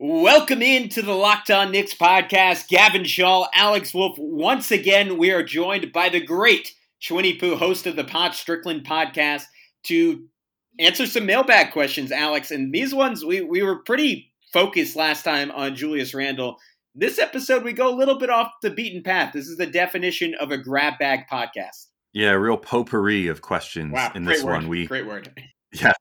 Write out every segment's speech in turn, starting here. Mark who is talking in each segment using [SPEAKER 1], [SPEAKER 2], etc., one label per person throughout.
[SPEAKER 1] Welcome into the Locked On Knicks podcast. Gavin Shaw, Alex Wolf. Once again, we are joined by the great Shwinny Poo, host of the Pod Strickland podcast, to answer some mailbag questions, Alex. And these ones, we, we were pretty focused last time on Julius Randle. This episode, we go a little bit off the beaten path. This is the definition of a grab bag podcast.
[SPEAKER 2] Yeah, real potpourri of questions
[SPEAKER 1] Wow,
[SPEAKER 2] in this
[SPEAKER 1] word.
[SPEAKER 2] one. We
[SPEAKER 1] Great word.
[SPEAKER 2] Yeah,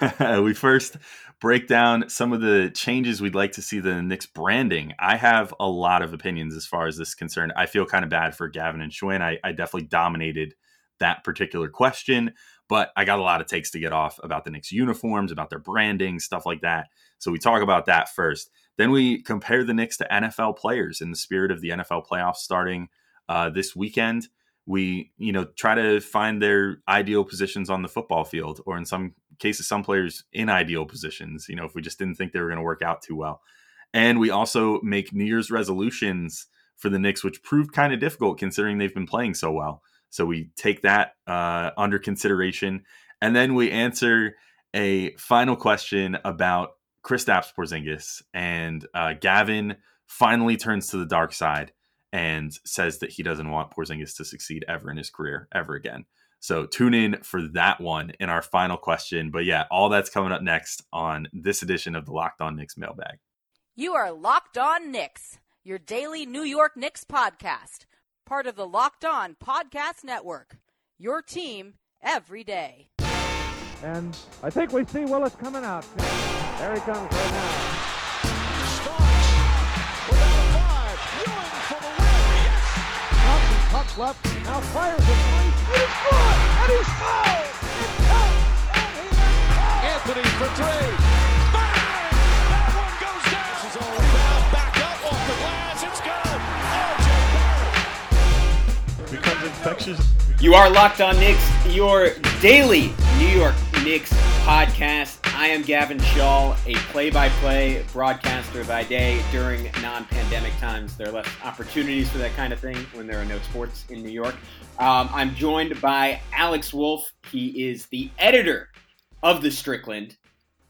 [SPEAKER 2] we first break down some of the changes we'd like to see the Knicks branding. I have a lot of opinions as far as this is concerned. I feel kind of bad for Gavin and Schwinn. I, I definitely dominated that particular question, but I got a lot of takes to get off about the Knicks uniforms, about their branding, stuff like that. So we talk about that first. Then we compare the Knicks to NFL players in the spirit of the NFL playoffs starting uh, this weekend. We, you know, try to find their ideal positions on the football field, or in some cases, of some players in ideal positions. You know, if we just didn't think they were going to work out too well, and we also make New Year's resolutions for the Knicks, which proved kind of difficult considering they've been playing so well. So we take that uh, under consideration, and then we answer a final question about Kristaps Porzingis, and uh, Gavin finally turns to the dark side and says that he doesn't want Porzingis to succeed ever in his career ever again. So tune in for that one in our final question. But yeah, all that's coming up next on this edition of the Locked On Knicks mailbag.
[SPEAKER 3] You are Locked On Knicks, your daily New York Knicks podcast, part of the Locked On Podcast Network. Your team every day.
[SPEAKER 4] And I think we see Willis coming out. There he comes right now. Thompson tucks left, now fires it three, and he's good, and he's fouled. It counts, and he is fouled.
[SPEAKER 5] Anthony for three. Bang! That one goes down. This is all rebound. Back up off the glass. It's good. RJ Barrett.
[SPEAKER 6] becomes infectious.
[SPEAKER 1] You are Locked On Knicks, your daily New York Knicks podcast. I am Gavin Shaw, a play-by-play broadcaster by day. During non-pandemic times, there are less opportunities for that kind of thing when there are no sports in New York. Um, I'm joined by Alex Wolf. He is the editor of the Strickland,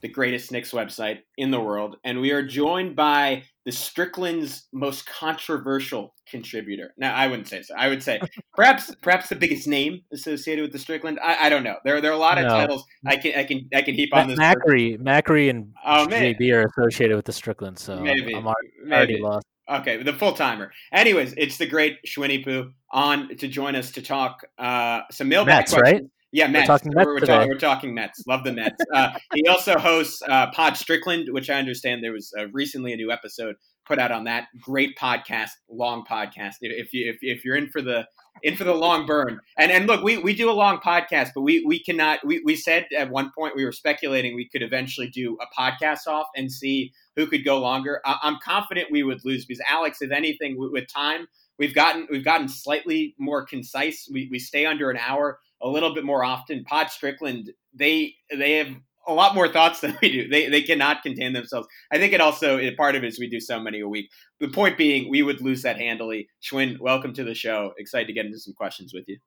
[SPEAKER 1] the greatest Knicks website in the world, and we are joined by the Strickland's most controversial contributor. Now, I wouldn't say so. I would say perhaps perhaps the biggest name associated with the Strickland. I, I don't know. There there are a lot of
[SPEAKER 7] No.
[SPEAKER 1] titles I can I can I can heap on this.
[SPEAKER 7] Macri, Macri, and
[SPEAKER 1] Oh, man.
[SPEAKER 7] JB are associated with the Strickland, so
[SPEAKER 1] Maybe,
[SPEAKER 7] I'm already, already
[SPEAKER 1] maybe.
[SPEAKER 7] lost.
[SPEAKER 1] Okay, the full timer. Anyways, it's the great Shwinny Poo on to join us to talk uh, some mailbag
[SPEAKER 7] Mets,
[SPEAKER 1] questions.
[SPEAKER 7] right?
[SPEAKER 1] Yeah, Mets.
[SPEAKER 7] talking Mets
[SPEAKER 1] we're, we're, talking, we're talking Mets. Love the Mets. Uh, he also hosts uh, Pod Strickland, which I understand there was uh, recently a new episode put out on that. Great podcast, long podcast. If you if, if you're in for the in for the long burn, and and look, we, we do a long podcast, but we we cannot. We, we said at one point we were speculating we could eventually do a podcast off and see who could go longer. I, I'm confident we would lose because Alex, if anything, with, with time. We've gotten we've gotten slightly more concise. We, we stay under an hour a little bit more often. Pod Strickland, they they have a lot more thoughts than we do. They they cannot contain themselves. I think it also part of it is we do so many a week. The point being, we would lose that handily. Schwinn, welcome to the show. Excited to get into some questions with you.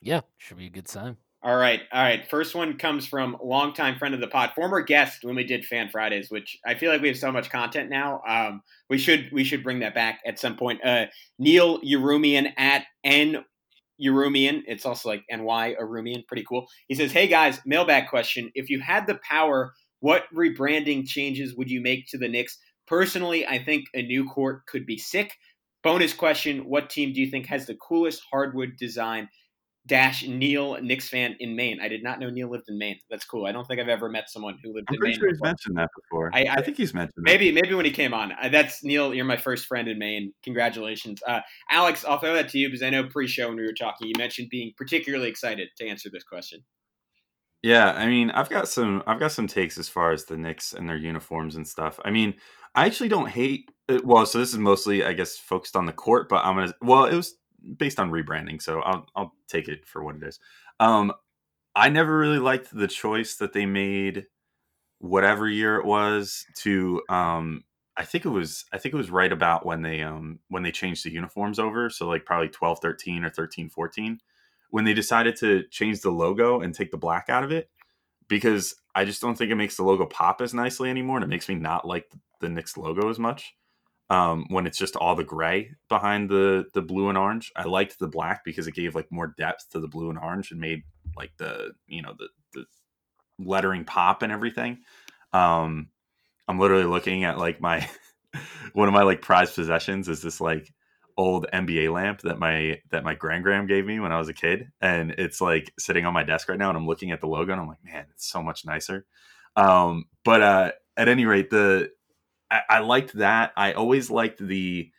[SPEAKER 7] Yeah, should be a good time.
[SPEAKER 1] All right, all right. First one comes from longtime friend of the pod, former guest when we did Fan Fridays, which I feel like we have so much content now. Um, we should we should bring that back at some point. Uh, Neil Yerumian at N Yerumian. It's also like NY Arumian. Pretty cool. He says, Hey guys, mailbag question. If you had the power, what rebranding changes would you make to the Knicks? Personally, I think a new court could be sick. Bonus question What team do you think has the coolest hardwood design? Dash Neil, Knicks fan in Maine. I did not know Neil lived in Maine. That's cool. I don't think I've ever met someone who lived
[SPEAKER 2] I'm
[SPEAKER 1] in
[SPEAKER 2] pretty
[SPEAKER 1] Maine.
[SPEAKER 2] sure he's
[SPEAKER 1] before.
[SPEAKER 2] mentioned that before.
[SPEAKER 1] I-
[SPEAKER 2] I,
[SPEAKER 1] I-
[SPEAKER 2] think he's mentioned
[SPEAKER 1] Maybe, maybe when he came on. Uh, that's Neil. You're my first friend in Maine. Congratulations, uh, Alex. I'll throw that to you because I know pre-show when we were talking, you mentioned being particularly excited to answer this question.
[SPEAKER 2] Yeah, I mean, I've got some, I've got some takes as far as the Knicks and their uniforms and stuff. I mean, I actually don't hate. uh, Well, so this is mostly, I guess, focused on the court, but I'm gonna. Well, it was based on rebranding, so I'll, I'll take it for what it is. Um, I never really liked the choice that they made, whatever year it was, to um, I think it was I think it was right about when they um when they changed the uniforms over, so like probably 12 13 or 13 14 when they decided to change the logo and take the black out of it because I just don't think it makes the logo pop as nicely anymore and it makes me not like the Knicks logo as much. Um, when it's just all the gray behind the the blue and orange, I liked the black because it gave like more depth to the blue and orange and made like the you know the the lettering pop and everything. Um, I'm literally looking at like my one of my like prized possessions is this like old NBA lamp that my that my grand gram gave me when I was a kid, and it's like sitting on my desk right now, and I'm looking at the logo, and I'm like, man, it's so much nicer. Um, but uh, at any rate, the I, I liked that. I always liked the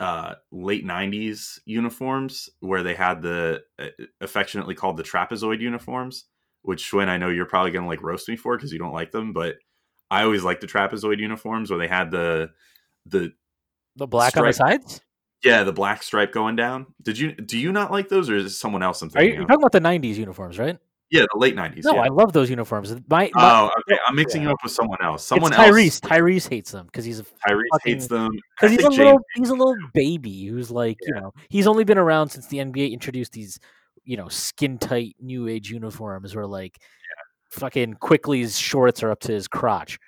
[SPEAKER 2] uh, late '90s uniforms where they had the uh, affectionately called the trapezoid uniforms, which when I know you're probably gonna like roast me for because you don't like them, but I always liked the trapezoid uniforms where they had the the
[SPEAKER 7] The black on the
[SPEAKER 2] Stripe.
[SPEAKER 7] sides?
[SPEAKER 2] yeah the black stripe going down. Did you do you not like those or is it someone else I'm
[SPEAKER 7] Are you talking about the '90s uniforms, right?
[SPEAKER 2] Yeah, the late '90s.
[SPEAKER 7] No,
[SPEAKER 2] yeah.
[SPEAKER 7] I love those uniforms. My, my
[SPEAKER 2] Oh, okay. I'm mixing you up with someone else. Someone
[SPEAKER 7] it's Tyrese.
[SPEAKER 2] else.
[SPEAKER 7] Tyrese hates them because he's a
[SPEAKER 2] Tyrese
[SPEAKER 7] fucking-
[SPEAKER 2] hates them.
[SPEAKER 7] because he's a
[SPEAKER 2] think
[SPEAKER 7] little
[SPEAKER 2] James-
[SPEAKER 7] he's a little baby who's like you know he's only been around since the NBA introduced these you know skin tight new age uniforms where like fucking Quickley's shorts are up to his crotch.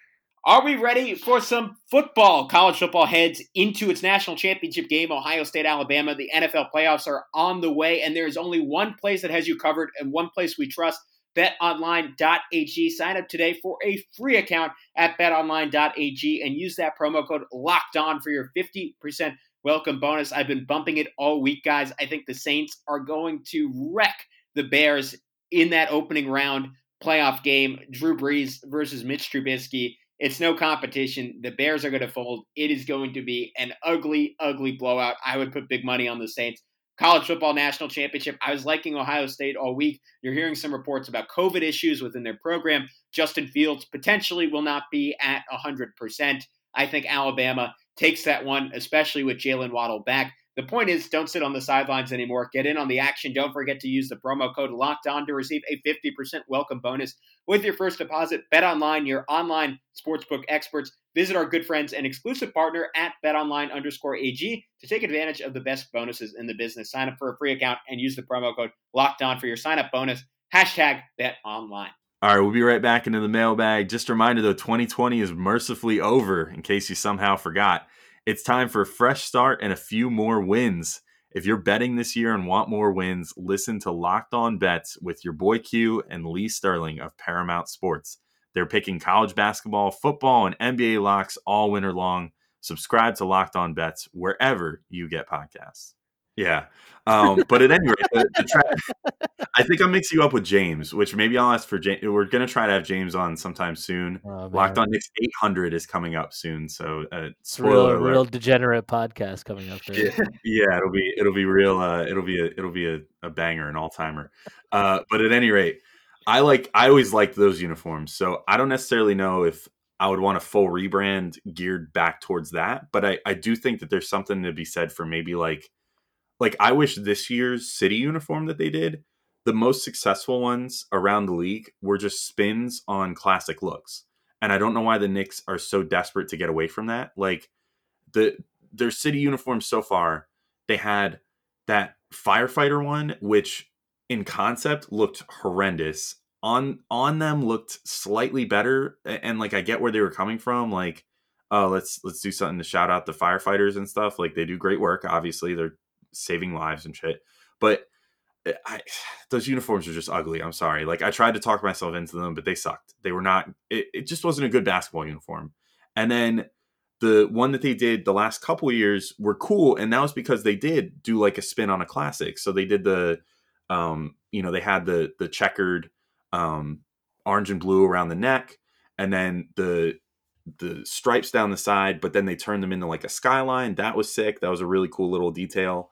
[SPEAKER 1] Are we ready for some football? College football heads into its national championship game, Ohio State, Alabama. The NFL playoffs are on the way, and there is only one place that has you covered and one place we trust betonline.ag. Sign up today for a free account at betonline.ag and use that promo code locked on for your 50% welcome bonus. I've been bumping it all week, guys. I think the Saints are going to wreck the Bears in that opening round playoff game. Drew Brees versus Mitch Trubisky. It's no competition. The Bears are going to fold. It is going to be an ugly, ugly blowout. I would put big money on the Saints. College football national championship. I was liking Ohio State all week. You're hearing some reports about COVID issues within their program. Justin Fields potentially will not be at 100%. I think Alabama takes that one, especially with Jaylen Waddle back. The point is, don't sit on the sidelines anymore. Get in on the action. Don't forget to use the promo code locked on to receive a 50% welcome bonus with your first deposit. Bet online, your online sportsbook experts. Visit our good friends and exclusive partner at betonline underscore AG to take advantage of the best bonuses in the business. Sign up for a free account and use the promo code locked on for your sign up bonus. Hashtag bet online.
[SPEAKER 2] All right, we'll be right back into the mailbag. Just a reminder though, 2020 is mercifully over in case you somehow forgot. It's time for a fresh start and a few more wins. If you're betting this year and want more wins, listen to Locked On Bets with your boy Q and Lee Sterling of Paramount Sports. They're picking college basketball, football, and NBA locks all winter long. Subscribe to Locked On Bets wherever you get podcasts. Yeah. Um, but at any rate, the, the tra- I think I'm mixing you up with James, which maybe I'll ask for James. We're going to try to have James on sometime soon.
[SPEAKER 7] Oh,
[SPEAKER 2] Locked on Knicks 800 is coming up soon. So, uh,
[SPEAKER 7] It's real,
[SPEAKER 2] spoiler
[SPEAKER 7] real degenerate podcast coming up there.
[SPEAKER 2] Yeah, yeah, it'll be it'll be real. Uh, it'll be a it'll be a, a banger, an all timer. Uh, but at any rate, I like I always liked those uniforms. So I don't necessarily know if I would want a full rebrand geared back towards that. But I I do think that there's something to be said for maybe like like I wish this year's city uniform that they did. The most successful ones around the league were just spins on classic looks. And I don't know why the Knicks are so desperate to get away from that. Like the their city uniforms so far, they had that firefighter one, which in concept looked horrendous. On on them looked slightly better, and like I get where they were coming from. Like, oh, let's let's do something to shout out the firefighters and stuff. Like they do great work. Obviously, they're saving lives and shit. But eh, I, those uniforms are just ugly. I'm sorry. Like I tried to talk myself into them, but they sucked. They were not. It, it just wasn't a good basketball uniform. And then the one that they did the last couple years were cool, and that was because they did do like a spin on a classic. So they did the, um, you know, they had the the checkered, um, orange and blue around the neck, and then the the stripes down the side, but then they turned them into like a skyline. That was sick. That was a really cool little detail.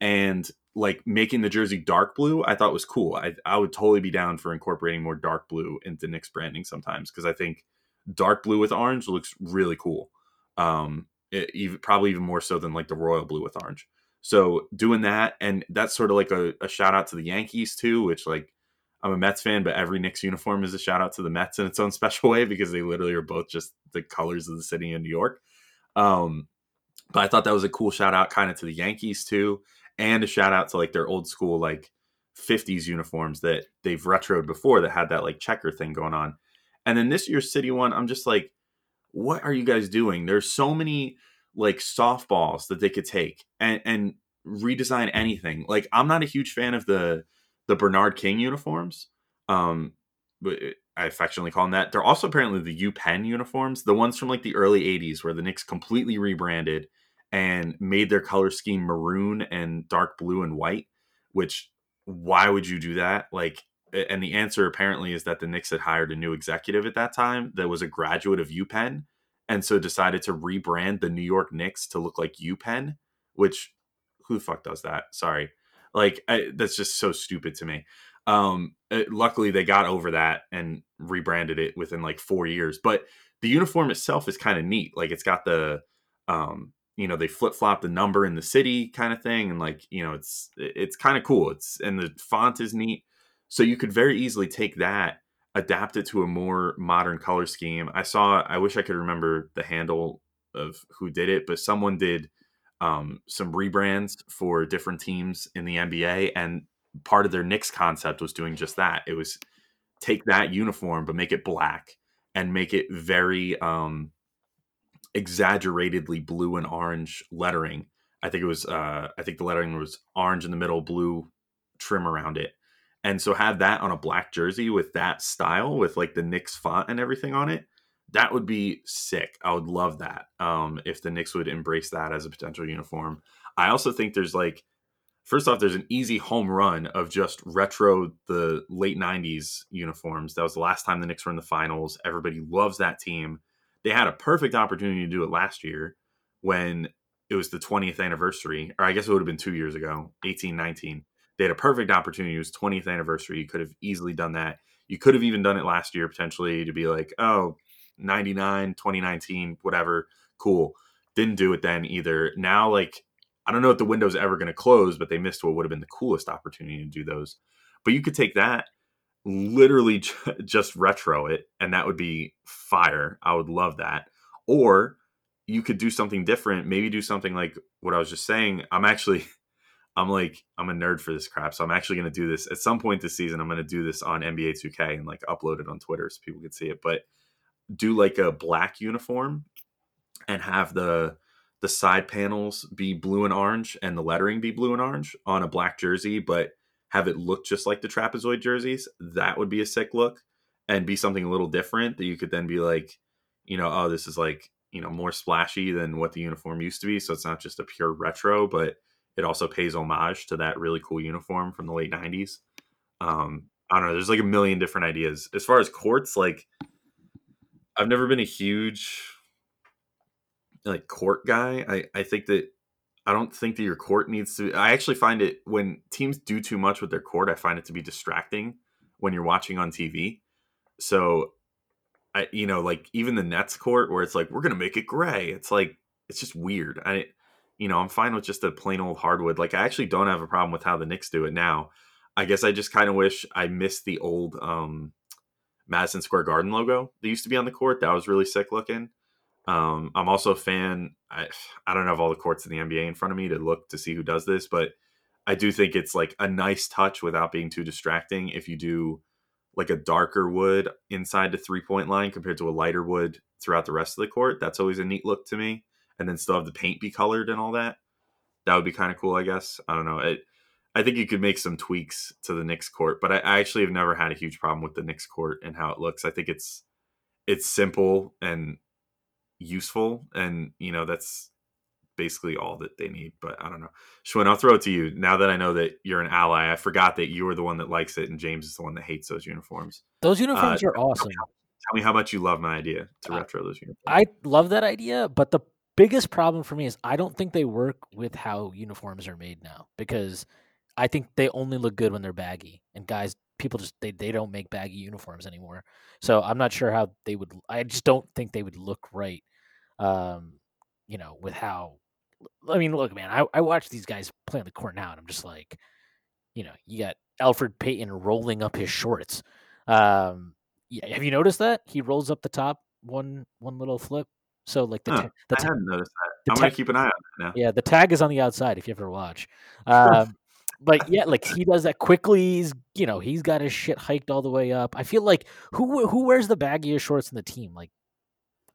[SPEAKER 2] And like making the jersey dark blue, I thought was cool. I, I would totally be down for incorporating more dark blue into Knicks branding sometimes because I think dark blue with orange looks really cool. Um, it, even, probably even more so than like the royal blue with orange. So doing that, and that's sort of like a, a shout out to the Yankees too, which like I'm a Mets fan, but every Knicks uniform is a shout out to the Mets in its own special way because they literally are both just the colors of the city in New York. Um, but I thought that was a cool shout out kind of to the Yankees too, and a shout out to like their old school like 50s uniforms that they've retroed before that had that like checker thing going on. And then this year's city one, I'm just like, what are you guys doing? There's so many like softballs that they could take and and redesign anything. Like I'm not a huge fan of the the Bernard King uniforms. Um, but I affectionately call them that. They're also apparently the U Penn uniforms, the ones from like the early '80s, where the Knicks completely rebranded and made their color scheme maroon and dark blue and white. Which why would you do that? Like, and the answer apparently is that the Knicks had hired a new executive at that time that was a graduate of UPenn, and so decided to rebrand the New York Knicks to look like UPenn. Which who the fuck does that? Sorry, like I, that's just so stupid to me. Um, it, luckily they got over that and rebranded it within like four years. But the uniform itself is kind of neat. Like it's got the, um, you know, they flip flop the number in the city kind of thing, and like you know, it's it's kind of cool. It's and the font is neat, so you could very easily take that, adapt it to a more modern color scheme. I saw. I wish I could remember the handle of who did it, but someone did um, some rebrands for different teams in the NBA, and part of their Knicks concept was doing just that. It was take that uniform but make it black and make it very um, exaggeratedly blue and orange lettering. I think it was uh, I think the lettering was orange in the middle, blue trim around it. And so have that on a black jersey with that style with like the Knicks font and everything on it. That would be sick. I would love that. Um, if the Knicks would embrace that as a potential uniform. I also think there's like first off, there's an easy home run of just retro the late '90s uniforms. That was the last time the Knicks were in the finals. Everybody loves that team. They had a perfect opportunity to do it last year when it was the 20th anniversary, or I guess it would have been two years ago, 18, 19. They had a perfect opportunity. It was 20th anniversary. You could have easily done that. You could have even done it last year potentially to be like, oh, 99, 2019, whatever, cool. Didn't do it then either. Now, like, I don't know if the window's ever going to close, but they missed what would have been the coolest opportunity to do those. But you could take that, literally just retro it, and that would be fire. I would love that. Or you could do something different. Maybe do something like what I was just saying. I'm actually, I'm like, I'm a nerd for this crap. So I'm actually going to do this at some point this season. I'm going to do this on NBA 2K and like upload it on Twitter so people can see it. But do like a black uniform and have the the side panels be blue and orange and the lettering be blue and orange on a black jersey, but have it look just like the trapezoid jerseys, that would be a sick look and be something a little different that you could then be like, you know, oh, this is like, you know, more splashy than what the uniform used to be. So it's not just a pure retro, but it also pays homage to that really cool uniform from the late 90s. Um, I don't know. There's like a million different ideas. As far as courts, like, I've never been a huge like court guy. I I think that I don't think that your court needs to. I actually find it when teams do too much with their court. I find it to be distracting when you're watching on TV. So, I you know like even the Nets court where it's like we're gonna make it gray. It's like it's just weird. I you know I'm fine with just a plain old hardwood. Like I actually don't have a problem with how the Knicks do it now. I guess I just kind of wish I missed the old um, Madison Square Garden logo that used to be on the court. That was really sick looking. Um, I'm also a fan. I, I don't have all the courts in the NBA in front of me to look to see who does this, but I do think it's like a nice touch without being too distracting. If you do like a darker wood inside the three point line compared to a lighter wood throughout the rest of the court, that's always a neat look to me. And then still have the paint be colored and all that. That would be kind of cool, I guess. I don't know. It, I think you could make some tweaks to the Knicks court, but I, I actually have never had a huge problem with the Knicks court and how it looks. I think it's it's simple and useful, and you know that's basically all that they need. But I don't know, Schwinn, I'll throw it to you now that I know that you're an ally. I forgot that you were the one that likes it, and James is the one that hates those uniforms.
[SPEAKER 7] Those uniforms uh, are awesome.
[SPEAKER 2] Tell me how much you love my idea to retro those uniforms.
[SPEAKER 7] I love that idea, but the biggest problem for me is I don't think they work with how uniforms are made now because I think they only look good when they're baggy. And guys, people just they, they don't make baggy uniforms anymore. So I'm not sure how they would I just don't think they would look right um, you know, with how I mean, look, man, I, I watch these guys play on the court now, and I'm just like, you know, you got Elfrid Payton rolling up his shorts. Um, yeah, have you noticed that he rolls up the top one one little flip? So like the,
[SPEAKER 2] huh,
[SPEAKER 7] ta- the
[SPEAKER 2] ta- I hadn't noticed that. I'm ta- gonna keep an eye on it now.
[SPEAKER 7] Yeah, the tag is on the outside if you ever watch. Um, but yeah, like he does that quickly. He's you know he's got his shit hiked all the way up. I feel like who who wears the baggiest shorts in the team? Like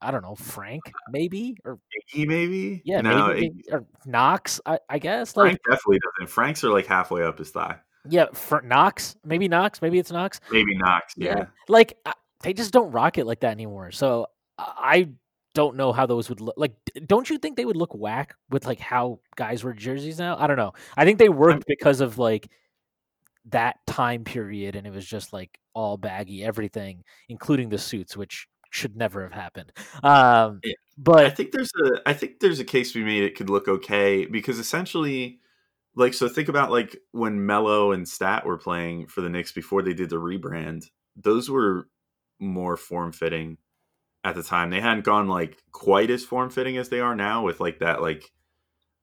[SPEAKER 7] I don't know Frank maybe or
[SPEAKER 2] Iggy maybe.
[SPEAKER 7] yeah
[SPEAKER 2] no,
[SPEAKER 7] maybe, or Knox I, I guess like
[SPEAKER 2] Frank definitely doesn't. Franks are like halfway up his thigh.
[SPEAKER 7] yeah Fr- Knox maybe Knox maybe it's Knox
[SPEAKER 2] Maybe Knox. Yeah.
[SPEAKER 7] like I- they just don't rock it like that anymore. So uh, I don't know how those would look. Like, don't you think they would look whack with like how guys wear jerseys now? I don't know. I think they worked because of like that time period, and it was just like all baggy, everything, including the suits, which should never have happened. Um,
[SPEAKER 2] Yeah. I think there's a I think there's a case we made it could look okay because essentially like so think about like when Melo and Stat were playing for the Knicks before they did the rebrand, those were more form fitting at the time. They hadn't gone like quite as form fitting as they are now with like that like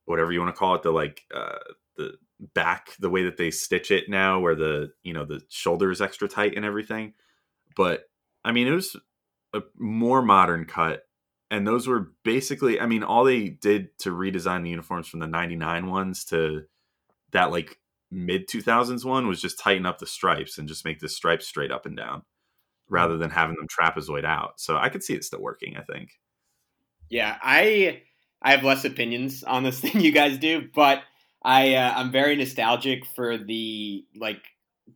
[SPEAKER 2] whatever you want to call it, the like uh the back the way that they stitch it now where the you know the shoulder is extra tight and everything. But I mean it was a more modern cut and those were basically i mean all they did to redesign the uniforms from the 99 ones to that like mid 2000s one was just tighten up the stripes and just make the stripes straight up and down rather than having them trapezoid out. So i could see it still working i think.
[SPEAKER 1] Yeah, I I have less opinions on this than you guys do, but I uh, I'm very nostalgic for the like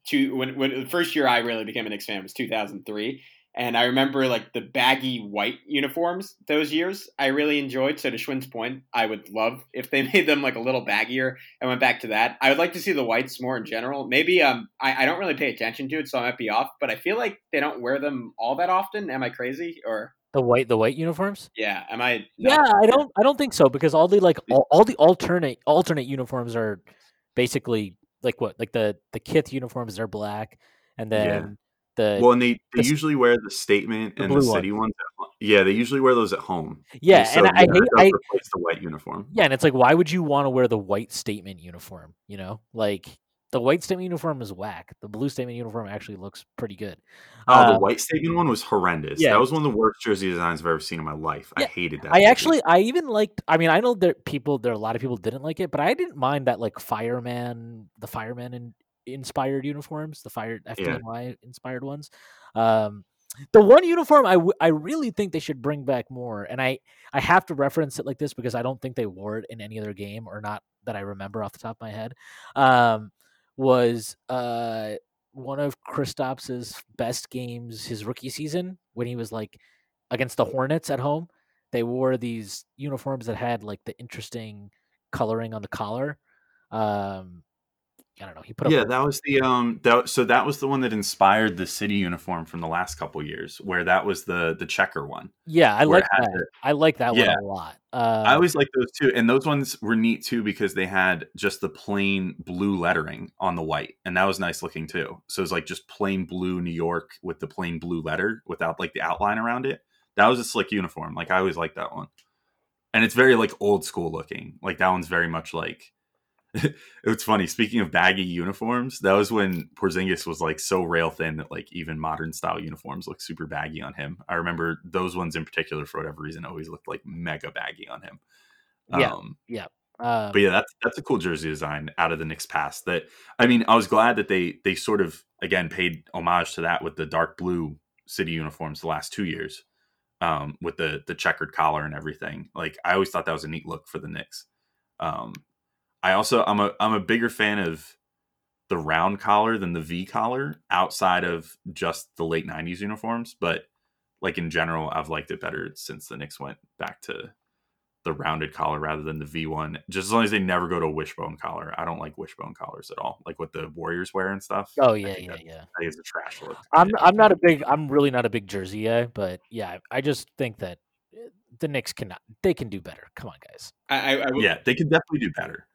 [SPEAKER 1] two when when the first year I really became a Knicks fan was 2003, and I remember like the baggy white uniforms those years I really enjoyed. So to Schwinn's point, I would love if they made them like a little baggier and went back to that. I would like to see the whites more in general. Maybe um I, I don't really pay attention to it, so I might be off, but I feel like they don't wear them all that often. Am I crazy or?
[SPEAKER 7] the white the white uniforms.
[SPEAKER 1] Yeah, am I?
[SPEAKER 7] Yeah. I don't I don't think so because all the like all, all the alternate alternate uniforms are basically like what like the the Kith uniforms are black and
[SPEAKER 2] Yeah.
[SPEAKER 7] The
[SPEAKER 2] well and they, they
[SPEAKER 7] this-
[SPEAKER 2] usually wear the statement
[SPEAKER 7] The
[SPEAKER 2] and the city ones at yeah they usually wear those at home.
[SPEAKER 7] Yeah
[SPEAKER 2] so,
[SPEAKER 7] and I hate I
[SPEAKER 2] replace the white uniform.
[SPEAKER 7] Yeah and it's like why would you want to wear the white statement uniform you know? Like the white statement uniform is whack. The blue statement uniform actually looks pretty good.
[SPEAKER 2] Oh the
[SPEAKER 7] Uh,
[SPEAKER 2] white statement one was horrendous.
[SPEAKER 7] yeah.
[SPEAKER 2] that was one of the worst jersey designs i've ever seen in my life. I hated that
[SPEAKER 7] I actually, I even liked. I mean, I know that people, there are a lot of people didn't like it, but I didn't mind that like fireman, the fireman in, inspired uniforms, the fire FDNY inspired ones. Um, the one uniform I, w- I really think they should bring back more, and I I have to reference it like this because I don't think they wore it in any other game or not that I remember off the top of my head. Um, was uh one of Kristaps's best games his rookie season when he was like against the Hornets at home they wore these uniforms that had like the interesting coloring on the collar. Um, I don't know. He put up
[SPEAKER 2] yeah that was the um that so that was the one that inspired the city uniform from the last couple years where that was the the checker one
[SPEAKER 7] yeah, I like that.
[SPEAKER 2] the-
[SPEAKER 7] I like that
[SPEAKER 2] Yeah.
[SPEAKER 7] one a lot. Uh,
[SPEAKER 2] I always like those too, and those ones were neat too because they had just the plain blue lettering on the white, and that was nice looking too. So it was like just plain blue New York with the plain blue letter without like the outline around it. That was a slick uniform. Like I always liked that one, and it's very like old school looking. Like that one's very much like. it's funny. Speaking of baggy uniforms, that was when Porzingis was like so rail thin that like even modern style uniforms look super baggy on him. I remember those ones in particular for whatever reason always looked like mega baggy on him.
[SPEAKER 7] Yeah.
[SPEAKER 2] Um,
[SPEAKER 7] um,
[SPEAKER 2] but yeah, that's that's a cool jersey design out of the Knicks past. That I mean, I was glad that they they sort of again paid homage to that with the dark blue city uniforms the last two years, um, with the the checkered collar and everything. Like I always thought that was a neat look for the Knicks. Um, I also I'm a I'm a bigger fan of the round collar than the V collar outside of just the late '90s uniforms, but like in general, I've liked it better since the Knicks went back to the rounded collar rather than the V one. Just as long as they never go to a wishbone collar. I don't like wishbone collars at all. Like what the Warriors wear and stuff.
[SPEAKER 7] oh yeah, yeah,
[SPEAKER 2] that-
[SPEAKER 7] yeah.
[SPEAKER 2] I think it's a trash look.
[SPEAKER 7] I'm
[SPEAKER 2] Yeah.
[SPEAKER 7] I'm not a big. I'm really not a big jersey guy, but yeah, I just think that uh, the Knicks cannot. They can do better. Come on, guys.
[SPEAKER 1] I, I, I will-
[SPEAKER 2] yeah, they can definitely do better.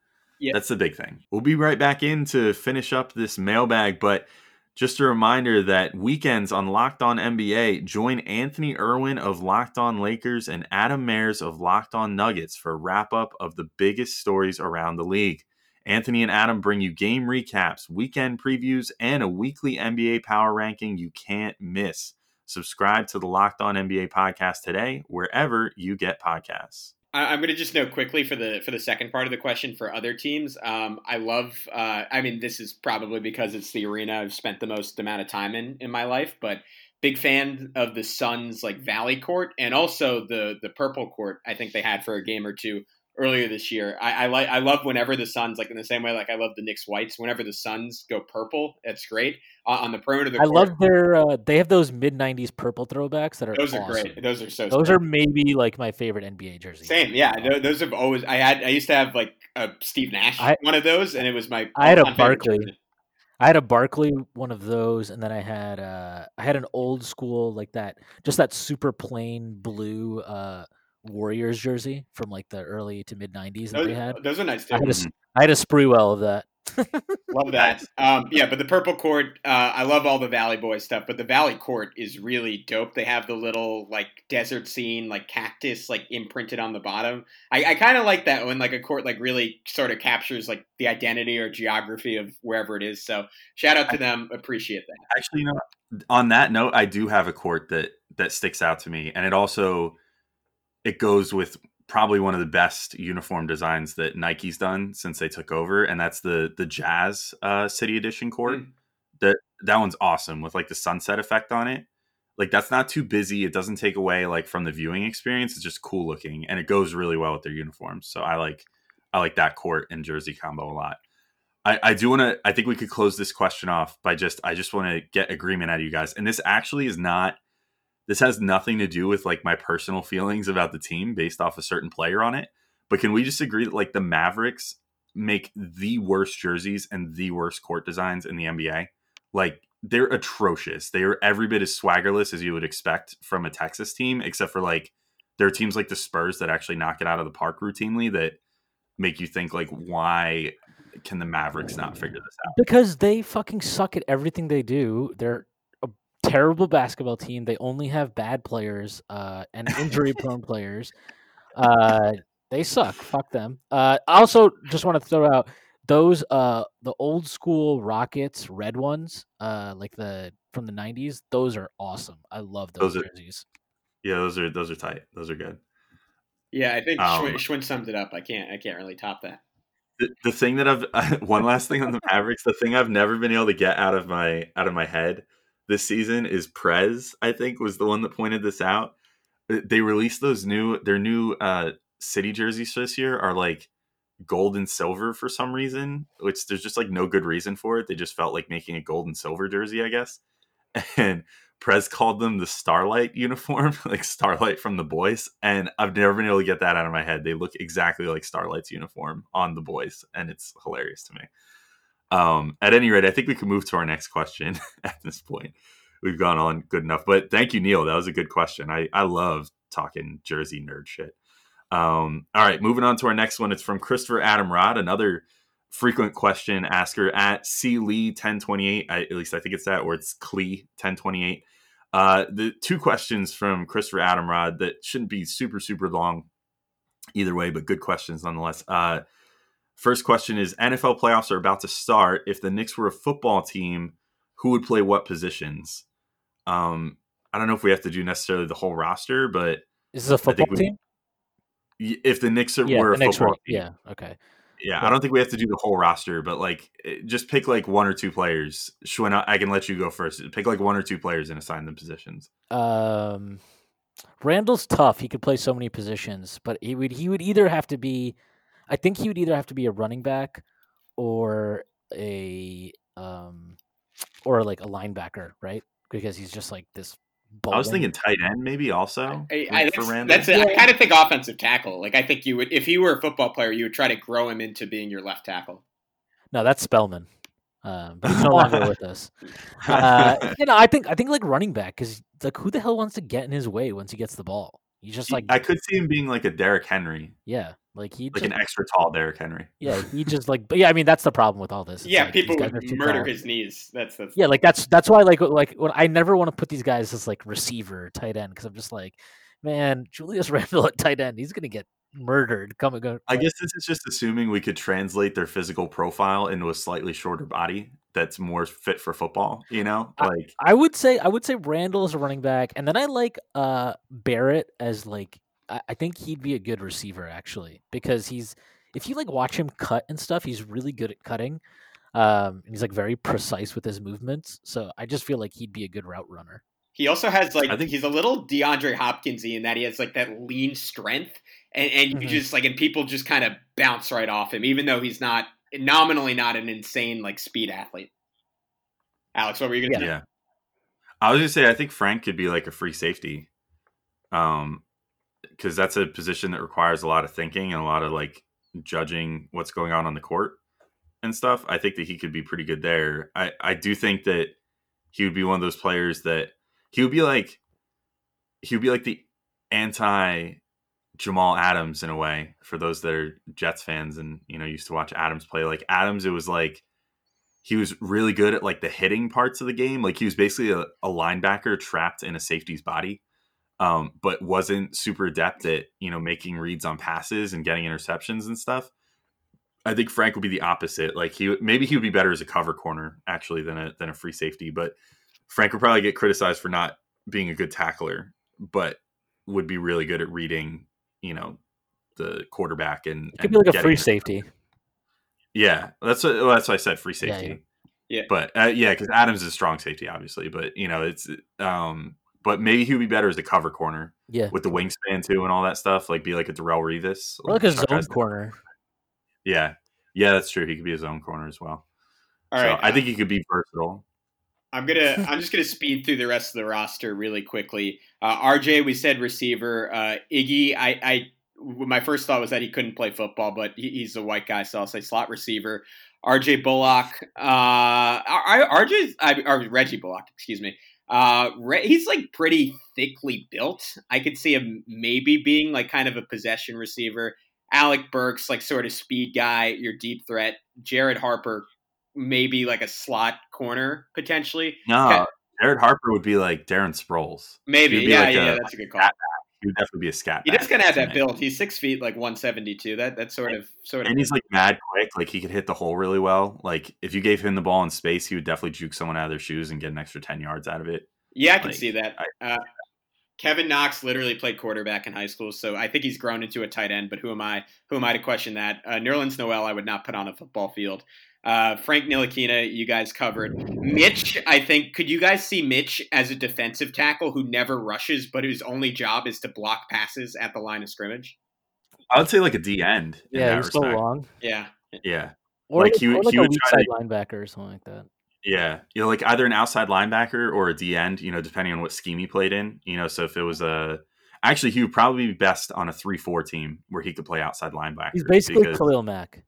[SPEAKER 1] Yeah.
[SPEAKER 2] That's the big thing. We'll be right back in to finish up this mailbag, but just a reminder that weekends on Locked On NBA, join Anthony Irwin of Locked On Lakers and Adam Mares of Locked On Nuggets for a wrap up of the biggest stories around the league. Anthony and Adam bring you game recaps, weekend previews, and a weekly NBA power ranking you can't miss. Subscribe to the Locked On NBA podcast today, wherever you get podcasts.
[SPEAKER 1] I- I'm going to just note quickly for the for the second part of the question for other teams. Um, I love. Uh, I mean, this is probably because it's the arena I've spent the most amount of time in in my life. But big fan of the Suns like Valley Court and also the the purple court. I think they had for a game or two earlier this year. I, I like I love whenever the Suns like in the same way like I love the Knicks whites. Whenever the Suns go purple, it's great uh, on the perimeter. Of the
[SPEAKER 7] I
[SPEAKER 1] court,
[SPEAKER 7] love their. Uh, they have those mid '90s purple throwbacks that are.
[SPEAKER 1] those are great. Those are so.
[SPEAKER 7] Those
[SPEAKER 1] sick.
[SPEAKER 7] are maybe like my favorite NBA jerseys.
[SPEAKER 1] same. Yeah, tho- those have always. I had. I used to have like a Steve Nash
[SPEAKER 7] I-
[SPEAKER 1] one of those, and it was my.
[SPEAKER 7] I had a Barkley.
[SPEAKER 1] jersey.
[SPEAKER 7] I had a Barkley one of those, and then I had uh I had an old school like that, just that super plain blue uh Warriors jersey from like the early to mid '90s that
[SPEAKER 1] Those,
[SPEAKER 7] they had.
[SPEAKER 1] those are nice too.
[SPEAKER 7] I had a, s- I had a Sprewell of that.
[SPEAKER 1] Love that. Um, yeah, but the purple court, uh, I love all the Valley Boy stuff, but the Valley Court is really dope. They have the little like desert scene, like cactus, like imprinted on the bottom. I, I kind of like that when like a court like really sort of captures like the identity or geography of wherever it is. So shout out to them. Appreciate that.
[SPEAKER 2] Actually, you know, on that note, I do have a court that that sticks out to me, and it also it goes with probably one of the best uniform designs that Nike's done since they took over, and that's the the Jazz uh, City Edition court.
[SPEAKER 1] Mm.
[SPEAKER 2] That that one's awesome with like the sunset effect on it. Like that's not too busy. It doesn't take away like from the viewing experience. It's just cool looking, and it goes really well with their uniforms. So I like I like that court and jersey combo a lot. I, I do want to. I think we could close this question off by just. I just want to get agreement out of you guys, and this actually is not. This has nothing to do with like my personal feelings about the team based off a certain player on it. But can we just agree that like the Mavericks make the worst jerseys and the worst court designs in the NBA? Like they're atrocious. They are every bit as swaggerless as you would expect from a Texas team, except for like there are teams like the Spurs that actually knock it out of the park routinely that make you think like why can the Mavericks not figure this out?
[SPEAKER 7] Because they fucking suck at everything they do. They're terrible basketball team. They only have bad players uh, and injury prone players. Uh, they suck. Fuck them. Uh, I also just want to throw out those uh the old school Rockets red ones, uh, like the from the '90s. Those are awesome. I love those,
[SPEAKER 2] Those are-
[SPEAKER 7] jerseys.
[SPEAKER 2] Yeah, those are those are tight. Those are good.
[SPEAKER 1] Yeah, I think
[SPEAKER 2] Um,
[SPEAKER 1] Schwinn, Schwinn summed it up. I can't. I can't really top that.
[SPEAKER 2] The, the thing that I've one last thing on the Mavericks, the thing I've never been able to get out of my out of my head this season is Prez. I think was the one that pointed this out. They released those new their new uh, city jerseys this year are like gold and silver for some reason, which there's just like no good reason for it. They just felt like making a gold and silver jersey, I guess. And Prez called them the Starlight uniform, like Starlight from the boys. And I've never been able to get that out of my head. They look exactly like Starlight's uniform on the boys, and it's hilarious to me. Um, at any rate, I think we can move to our next question at this point. We've gone on good enough. But thank you, Neil. That was a good question. I, I love talking Jersey nerd shit. Um, all right, moving on to our next one. It's from Christopher Adam Rod, another frequent question asker at C Lee 1028. I, at least I think it's that, or it's Clee 1028. Uh, the two questions from Christopher Adamrod that shouldn't be super, super long either way, but good questions nonetheless. Uh, first question is NFL playoffs are about to start. If the Knicks were a football team, who would play what positions? Um, I don't know if we have to do necessarily the whole roster, but
[SPEAKER 7] Is this a football
[SPEAKER 2] we-
[SPEAKER 7] team?
[SPEAKER 2] if the Knicks are,
[SPEAKER 7] Yeah,
[SPEAKER 2] were a football
[SPEAKER 7] were.
[SPEAKER 2] team,
[SPEAKER 7] Yeah. Okay.
[SPEAKER 2] yeah, I don't think we have to do the whole roster, but like eh, just pick like one or two players. Schwinn, I I can let you go first. Pick like one or two players and assign them positions.
[SPEAKER 7] Um, Randall's tough. He could play so many positions, but he would he would either have to be, I think he would either have to be a running back, or a um, or like a linebacker, right? Because he's just like this. Ball.
[SPEAKER 2] I was thinking tight end, maybe also
[SPEAKER 1] I, I,
[SPEAKER 2] for
[SPEAKER 1] that's,
[SPEAKER 2] Randall.
[SPEAKER 1] that's it. I kind of think offensive tackle. Like I think you would, if you were a football player, you would try to grow him into being your left tackle.
[SPEAKER 7] no, that's Spellman. Um, but he's no longer with us. Uh, you know, I think I think like running back because like who the hell wants to get in his way once he gets the ball? He's just like
[SPEAKER 2] I could see him being like a Derrick Henry,
[SPEAKER 7] yeah, like he
[SPEAKER 2] like
[SPEAKER 7] just,
[SPEAKER 2] an extra tall Derrick Henry.
[SPEAKER 7] yeah he just like but yeah I mean that's the problem with all this. It's
[SPEAKER 1] yeah,
[SPEAKER 7] like,
[SPEAKER 1] people
[SPEAKER 7] guys
[SPEAKER 1] would murder
[SPEAKER 7] tall.
[SPEAKER 1] his knees. That's that's
[SPEAKER 7] Yeah, like that's that's why like like when I never want to put these guys as like receiver tight end because I'm just like, man, Julius Randle at tight end, he's gonna get murdered. Come and go.
[SPEAKER 2] I guess this is just assuming we could translate their physical profile into a slightly shorter body that's more fit for football. You know, like
[SPEAKER 7] I would say I would say Randle as a running back, and then I like uh Barrett as like I, I think he'd be a good receiver actually because he's if you like watch him cut and stuff, he's really good at cutting. Um, and he's like very precise with his movements. So I just feel like he'd be a good route runner.
[SPEAKER 1] He also has like
[SPEAKER 2] I think-
[SPEAKER 1] he's a little DeAndre Hopkinsy in that he has like that lean strength, and, and you
[SPEAKER 7] Mhm.
[SPEAKER 1] just like and people just kind of bounce right off him, even though he's not nominally not an insane like speed athlete. Alex, what were you gonna
[SPEAKER 2] Yeah.
[SPEAKER 1] say?
[SPEAKER 2] I was gonna say I think Frank could be like a free safety, um, because that's a position that requires a lot of thinking and a lot of like judging what's going on on the court and stuff. I think that he could be pretty good there. I I do think that he would be one of those players that he would be like he would be like the anti Jamal Adams in a way for those that are Jets fans and you know used to watch Adams play. Like Adams, it was like he was really good at like the hitting parts of the game. Like he was basically a, a linebacker trapped in a safety's body, um, but wasn't super adept at you know making reads on passes and getting interceptions and stuff. I think Frank would be the opposite. Like he maybe he would be better as a cover corner actually than a than a free safety, but Frank would probably get criticized for not being a good tackler, but would be really good at reading, you know, the quarterback and,
[SPEAKER 7] It could
[SPEAKER 2] and
[SPEAKER 7] be like a free safety.
[SPEAKER 2] Yeah, that's what, well, that's why I said free
[SPEAKER 7] Yeah,
[SPEAKER 2] safety.
[SPEAKER 1] yeah.
[SPEAKER 2] But uh, yeah, because Adams is strong safety, obviously. But you know, it's um, but maybe he would be better as a cover corner
[SPEAKER 7] Yeah.
[SPEAKER 2] with the wingspan too and all that stuff. Like be like a Darrelle Revis,
[SPEAKER 7] Or like a
[SPEAKER 2] Chuck
[SPEAKER 7] zone
[SPEAKER 2] has-
[SPEAKER 7] corner.
[SPEAKER 2] Yeah, yeah, that's true. He could be a zone corner as well.
[SPEAKER 1] All
[SPEAKER 2] so
[SPEAKER 1] right,
[SPEAKER 2] I think he could be versatile.
[SPEAKER 1] I'm gonna. I'm just gonna speed through the rest of the roster really quickly. Uh, RJ, we said receiver. Uh, Iggy, I, I, my first thought was that he couldn't play football, but he, he's a white guy, so I'll say slot receiver. RJ Bullock. Uh, R- RJ, I, or Reggie Bullock, excuse me. Uh, he's like pretty thickly built. I could see him maybe being like kind of a possession receiver. Alec Burks, like sort of speed guy, your deep threat. Jared Harper, maybe like a slot corner potentially.
[SPEAKER 2] No. Jared Harper would be like Darren Sproles.
[SPEAKER 1] Maybe, yeah,
[SPEAKER 2] like
[SPEAKER 1] yeah,
[SPEAKER 2] a-
[SPEAKER 1] yeah, that's a good call.
[SPEAKER 2] He would definitely be a scat.
[SPEAKER 1] He just of have that build. He's six feet, like one seventy two. That that's sort of sort of.
[SPEAKER 2] And he's like mad quick. Like he could hit the hole really well. Like if you gave him the ball in space, he would definitely juke someone out of their shoes and get an extra ten yards out of it.
[SPEAKER 1] yeah, I can see that. Uh, Kevin Knox literally played quarterback in high school, so I think he's grown into a tight end. But who am I? Who am I to question that? Uh, Nerlens Noel, I would not put on a football field. Uh, Frank Ntilikina, you guys covered. Mitch, I think, could you guys see Mitch as a defensive tackle who never rushes, but whose only job is to block passes at the line of scrimmage?
[SPEAKER 2] I would say like a D end.
[SPEAKER 7] Yeah,
[SPEAKER 2] that
[SPEAKER 7] he's so long.
[SPEAKER 1] Yeah,
[SPEAKER 2] Yeah,
[SPEAKER 7] Or
[SPEAKER 2] Like,
[SPEAKER 7] like,
[SPEAKER 2] he would-
[SPEAKER 7] or like
[SPEAKER 2] he
[SPEAKER 7] a
[SPEAKER 2] would
[SPEAKER 7] weak
[SPEAKER 2] try
[SPEAKER 7] side
[SPEAKER 2] to-
[SPEAKER 7] linebacker or something like that.
[SPEAKER 2] yeah. You know, like either an outside linebacker or a D end. You know, depending on what scheme he played in. You know, so if it was a actually, he would probably be best on a three-four team where he could play outside linebacker.
[SPEAKER 7] He's basically
[SPEAKER 2] because-
[SPEAKER 7] Khalil Mack.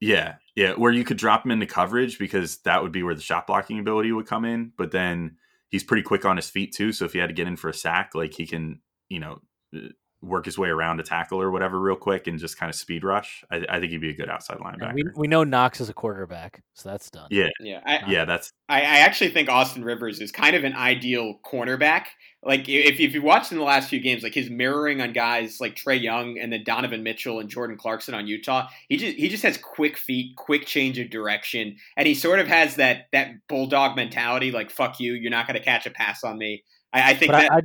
[SPEAKER 2] Yeah, yeah, where you could drop him into coverage because that would be where the shot blocking ability would come in. But then he's pretty quick on his feet too. So if he had to get in for a sack, like he can, you know, uh, work his way around a tackle or whatever real quick and just kind of speed rush. I, I think he'd be a good outside
[SPEAKER 7] And
[SPEAKER 2] linebacker.
[SPEAKER 7] we we know Knox is a quarterback, so that's done.
[SPEAKER 2] yeah,
[SPEAKER 1] yeah. I,
[SPEAKER 2] yeah, that's
[SPEAKER 1] I, I actually think Austin Rivers is kind of an ideal cornerback. Like if if you watched in the last few games, like his mirroring on guys like Trae Young and then Donovan Mitchell and Jordan Clarkson on Utah, he just he just has quick feet, quick change of direction, and he sort of has that that bulldog mentality. Like fuck you, you're not going to catch a pass on me. I, I think
[SPEAKER 7] But
[SPEAKER 1] that
[SPEAKER 7] I, I,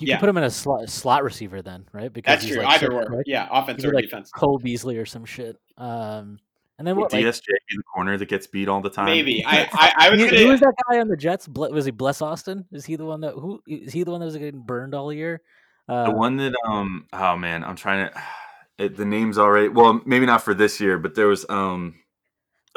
[SPEAKER 7] you
[SPEAKER 1] yeah.
[SPEAKER 7] can put him in a slot, slot receiver then, right? Because
[SPEAKER 1] that's
[SPEAKER 7] he's
[SPEAKER 1] true.
[SPEAKER 7] like
[SPEAKER 1] Either
[SPEAKER 7] so
[SPEAKER 1] or, yeah, offense or
[SPEAKER 7] be like
[SPEAKER 1] defense.
[SPEAKER 7] Cole Beasley or some shit. Um, and then
[SPEAKER 2] would
[SPEAKER 7] what? Like,
[SPEAKER 2] DSJ be the corner that gets beat all the time.
[SPEAKER 1] Maybe I I, I was
[SPEAKER 7] who,
[SPEAKER 1] gonna.
[SPEAKER 7] who was that guy on the Jets? Was he Bless Austin? Is he the one that who is he the one that was getting burned all year? Uh,
[SPEAKER 2] the one that um oh man, I'm trying to. It, the name's already well, maybe not for this year, but there was um.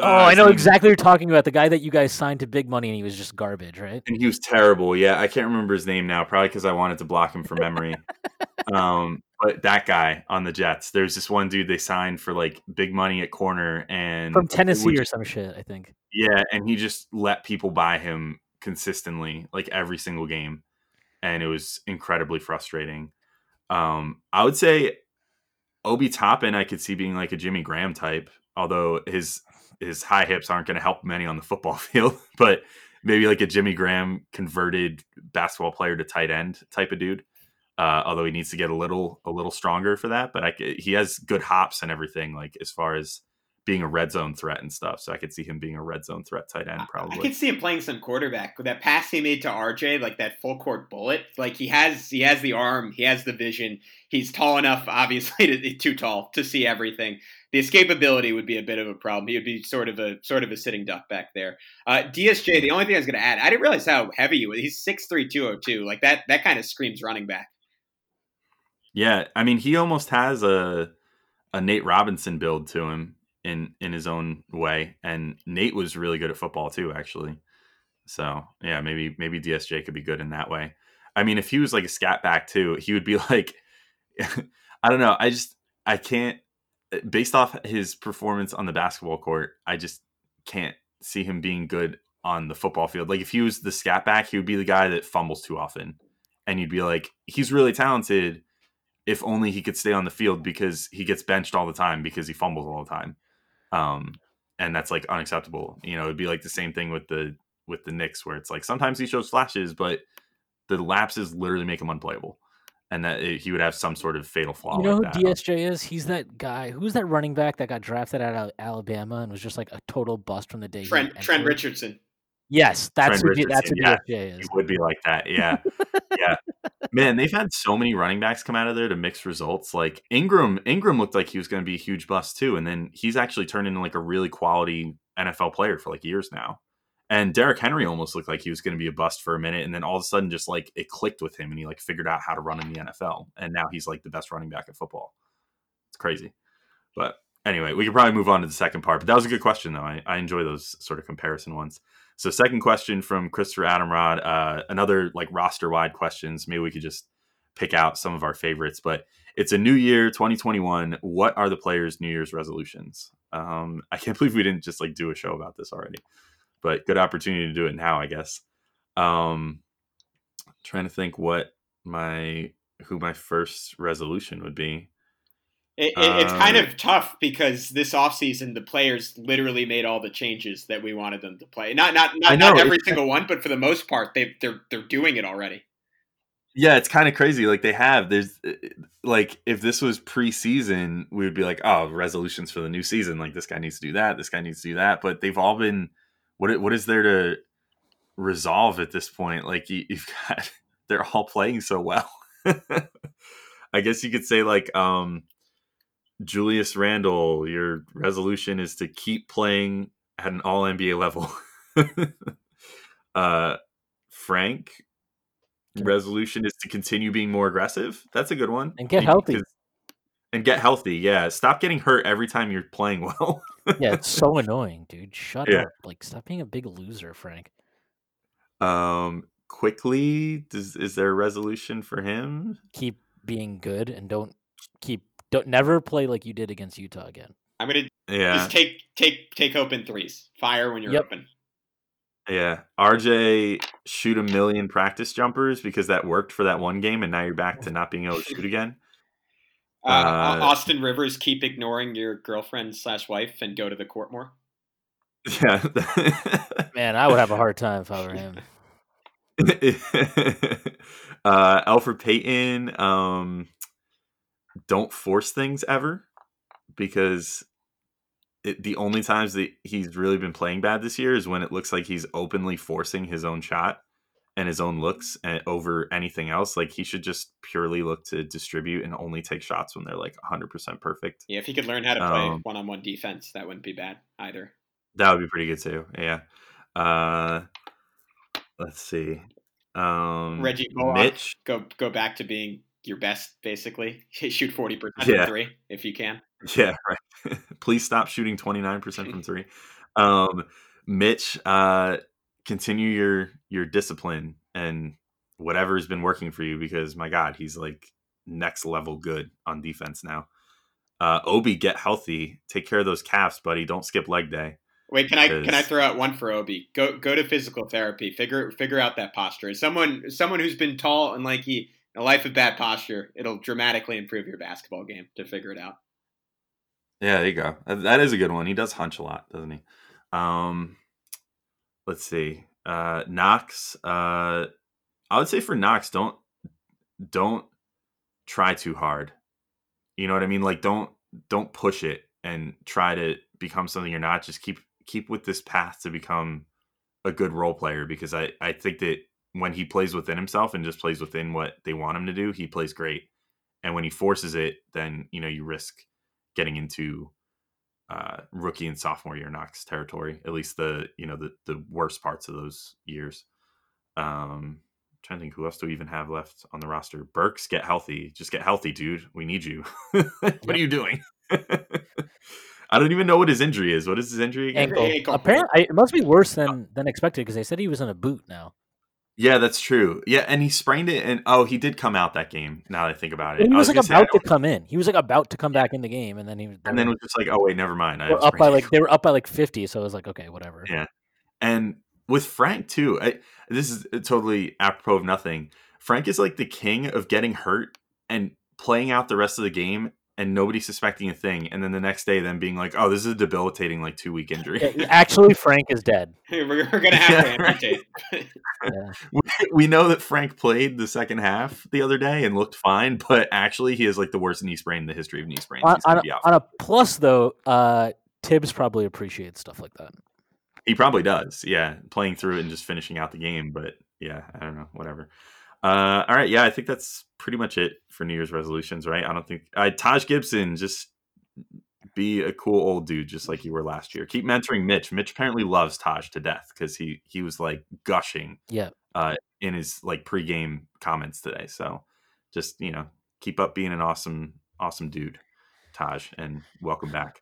[SPEAKER 7] Oh,
[SPEAKER 2] uh,
[SPEAKER 7] I know exactly what you're talking about. The guy that you guys signed to big money and he was just garbage, right?
[SPEAKER 2] and he was terrible. Yeah, I can't remember his name now, probably because I wanted to block him from memory. um, but that guy on the Jets, there's this one dude they signed for like big money at corner, and
[SPEAKER 7] From Tennessee
[SPEAKER 2] would
[SPEAKER 7] or some shit, I think.
[SPEAKER 2] Yeah, and he just let people by him consistently, like every single game, and it was incredibly frustrating. Um, I would say Obi Toppin, I could see being like a Jimmy Graham type, although his his high hips aren't going to help many on the football field, but maybe like a Jimmy Graham converted basketball player to tight end type of dude. Uh, although he needs to get a little a little stronger for that, but I, he has good hops and everything. Like as far as being a red zone threat and stuff. So I could see him being a red zone threat tight end probably.
[SPEAKER 1] I could see him playing some quarterback. With that pass he made to RJ, like that full court bullet, like he has he has the arm, he has the vision. He's tall enough, obviously, to, too tall to see everything. The escapability would be a bit of a problem. He would be sort of a sort of a sitting duck back there. Uh, DSJ, the only thing I was going to add, I didn't realize how heavy he was. He's 6'3", 202. Like that that kind of screams running back.
[SPEAKER 2] Yeah, I mean, he almost has a a Nate Robinson build to him in in his own way, and Nate was really good at football too, actually. So yeah, maybe maybe DSJ could be good in that way. I mean, if he was like a scat back too, he would be like, I don't know. I just I can't based off his performance on the basketball court. I just can't see him being good on the football field. Like if he was the scat back, he would be the guy that fumbles too often, and you'd be like, he's really talented if only he could stay on the field because he gets benched all the time because he fumbles all the time. Um, and that's like unacceptable. You know, it'd be like the same thing with the with the Knicks where it's like sometimes he shows flashes, but the lapses literally make him unplayable. And that it, he would have some sort of fatal flaw.
[SPEAKER 7] You know
[SPEAKER 2] like
[SPEAKER 7] who
[SPEAKER 2] that.
[SPEAKER 7] DSJ is? He's that guy. Who's that running back that got drafted out of Alabama and was just like a total bust from the day. he
[SPEAKER 1] Trent Trent? Richardson.
[SPEAKER 7] Yes, that's who, that's who DSJ
[SPEAKER 2] He
[SPEAKER 7] is.
[SPEAKER 2] would be like that. Yeah. yeah. Man, they've had so many running backs come out of there to mix results. Like Ingram, Ingram looked like he was going to be a huge bust too. And then he's actually turned into like a really quality NFL player for like years now. And Derrick Henry almost looked like he was going to be a bust for a minute. And then all of a sudden just like it clicked with him and he like figured out how to run in the NFL. And now he's like the best running back at football. It's crazy. But anyway, we could probably move on to the second part. But that was a good question though. I, I enjoy those sort of comparison ones. So second question from Christopher Adamrod, uh, another like roster wide questions. Maybe we could just pick out some of our favorites, but it's a new year, 2021. What are the players' New Year's resolutions? Um, I can't believe we didn't just like do a show about this already, but good opportunity to do it now, I guess. Um, trying to think what my who my first resolution would be.
[SPEAKER 1] It, it, it's kind
[SPEAKER 2] Um,
[SPEAKER 1] of tough because this offseason the players literally made all the changes that we wanted them to play. Not not not,
[SPEAKER 2] know,
[SPEAKER 1] not every single one, but for the most part, they they're they're doing it already.
[SPEAKER 2] Yeah, it's kind of crazy. Like they have, there's uh, like if this was preseason, we would be like, oh, resolutions for the new season. Like this guy needs to do that. This guy needs to do that. But they've all been, what what is there to resolve at this point? Like you, you've got, they're all playing so well. I guess you could say like, um, Julius Randle, your resolution is to keep playing at an All NBA level. uh, Frank, resolution is to continue being more aggressive. That's a good one.
[SPEAKER 7] And get healthy.
[SPEAKER 2] And get healthy. Yeah. Stop getting hurt every time you're playing well.
[SPEAKER 7] Yeah, it's so annoying, dude. Shut
[SPEAKER 2] Yeah.
[SPEAKER 7] up. Like, stop being a big loser, Frank.
[SPEAKER 2] um, Quickley, does is there a resolution for him?
[SPEAKER 7] Keep being good and don't keep don't never play like you did against Utah again.
[SPEAKER 1] I'm gonna
[SPEAKER 2] Yeah.
[SPEAKER 1] just take take take open threes. Fire when you're
[SPEAKER 7] Yep.
[SPEAKER 1] open.
[SPEAKER 2] Yeah. RJ shoot a million practice jumpers because that worked for that one game and now you're back to not being able to shoot again.
[SPEAKER 1] Uh,
[SPEAKER 2] Uh,
[SPEAKER 1] Austin Rivers, keep ignoring your girlfriend slash wife and go to the court more.
[SPEAKER 2] Yeah.
[SPEAKER 7] Man, I would have a hard time if I were him.
[SPEAKER 2] uh, Elfrid Payton, um, don't force things ever because it, the only times that he's really been playing bad this year is when it looks like he's openly forcing his own shot and his own looks over anything else. Like he should just purely look to distribute and only take shots when they're like 100% perfect.
[SPEAKER 1] Yeah, if he could learn how to play
[SPEAKER 2] Um,
[SPEAKER 1] one on one defense, that wouldn't be bad either.
[SPEAKER 2] That would be pretty good too. Yeah. Uh, let's see. Um,
[SPEAKER 1] Reggie Bullock,
[SPEAKER 2] Mitch.
[SPEAKER 1] go go back to being your best, basically. Shoot forty percent
[SPEAKER 2] Yeah.
[SPEAKER 1] from three if you can.
[SPEAKER 2] Yeah, right. Please stop shooting 29% from three. Um, Mitch, uh, continue your your discipline and whatever has been working for you because my God, he's like next level good on defense now. Uh, Obi, get healthy. Take care of those calves, buddy. Don't skip leg day.
[SPEAKER 1] Wait, can I can I throw out one for Obi? Go go to physical therapy. Figure figure out that posture. As someone someone who's been tall and lanky, a life of bad posture, it'll dramatically improve your basketball game to figure it out.
[SPEAKER 2] Yeah, there you go. That- is a good one. He does hunch a lot, doesn't he? Um, let's see. Uh, Knox. Uh, I would say for Knox, don't don't try too hard. You know what I mean? Like don't don't push it and try to become something you're not. Just keep keep with this path to become a good role player because I I think that when he plays within himself and just plays within what they want him to do, he plays great. And when he forces it, then you know you risk getting into uh, rookie and sophomore year Knox territory. At least the you know the the worst parts of those years. Um, trying to think who else do we even have left on the roster. Burks, get healthy. Just get healthy, dude. We need you. what yep. are you doing? I don't even know what his injury is. What is his injury again?
[SPEAKER 7] Ankle. Ankle. Apparently, it must be worse than than expected because they said he was in a boot now.
[SPEAKER 2] Yeah, that's true. Yeah, and he sprained it, and oh, he did come out that game. Now that I think about it,
[SPEAKER 7] he was,
[SPEAKER 2] was
[SPEAKER 7] like about to come in. He was like about to come back in the game, and then he
[SPEAKER 2] and then was just like, oh wait, never mind.
[SPEAKER 7] I up by like they were up by like fifty, so I was like, okay, whatever.
[SPEAKER 2] Yeah, and with Frank too. I, this is uh, totally apropos of nothing. Frank is like the king of getting hurt and playing out the rest of the game and nobody suspecting a thing, and then the next day, then being like, "Oh, this is a debilitating like two week injury."
[SPEAKER 7] Actually, Frank is dead.
[SPEAKER 1] we're, we're, gonna have yeah, to amputate.
[SPEAKER 2] yeah. we, we know that Frank played the second half the other day and looked fine, but actually, he is like the worst knee sprain in the history of knee sprains.
[SPEAKER 7] On, on, a, on a, plus, though, uh, Thibs probably appreciates stuff like that.
[SPEAKER 2] He probably does. Yeah, playing through it and just finishing out the game. But yeah, I don't know. Whatever. Uh, all right, yeah, I think that's pretty much it for New Year's resolutions, right? I don't think uh, Taj Gibson just be a cool old dude, just like you were last year. Keep mentoring Mitch. Mitch apparently loves Taj to death because he he was like gushing,
[SPEAKER 7] yeah,
[SPEAKER 2] uh, in his like pregame comments today. So just you know, keep up being an awesome awesome dude, Taj, and welcome back.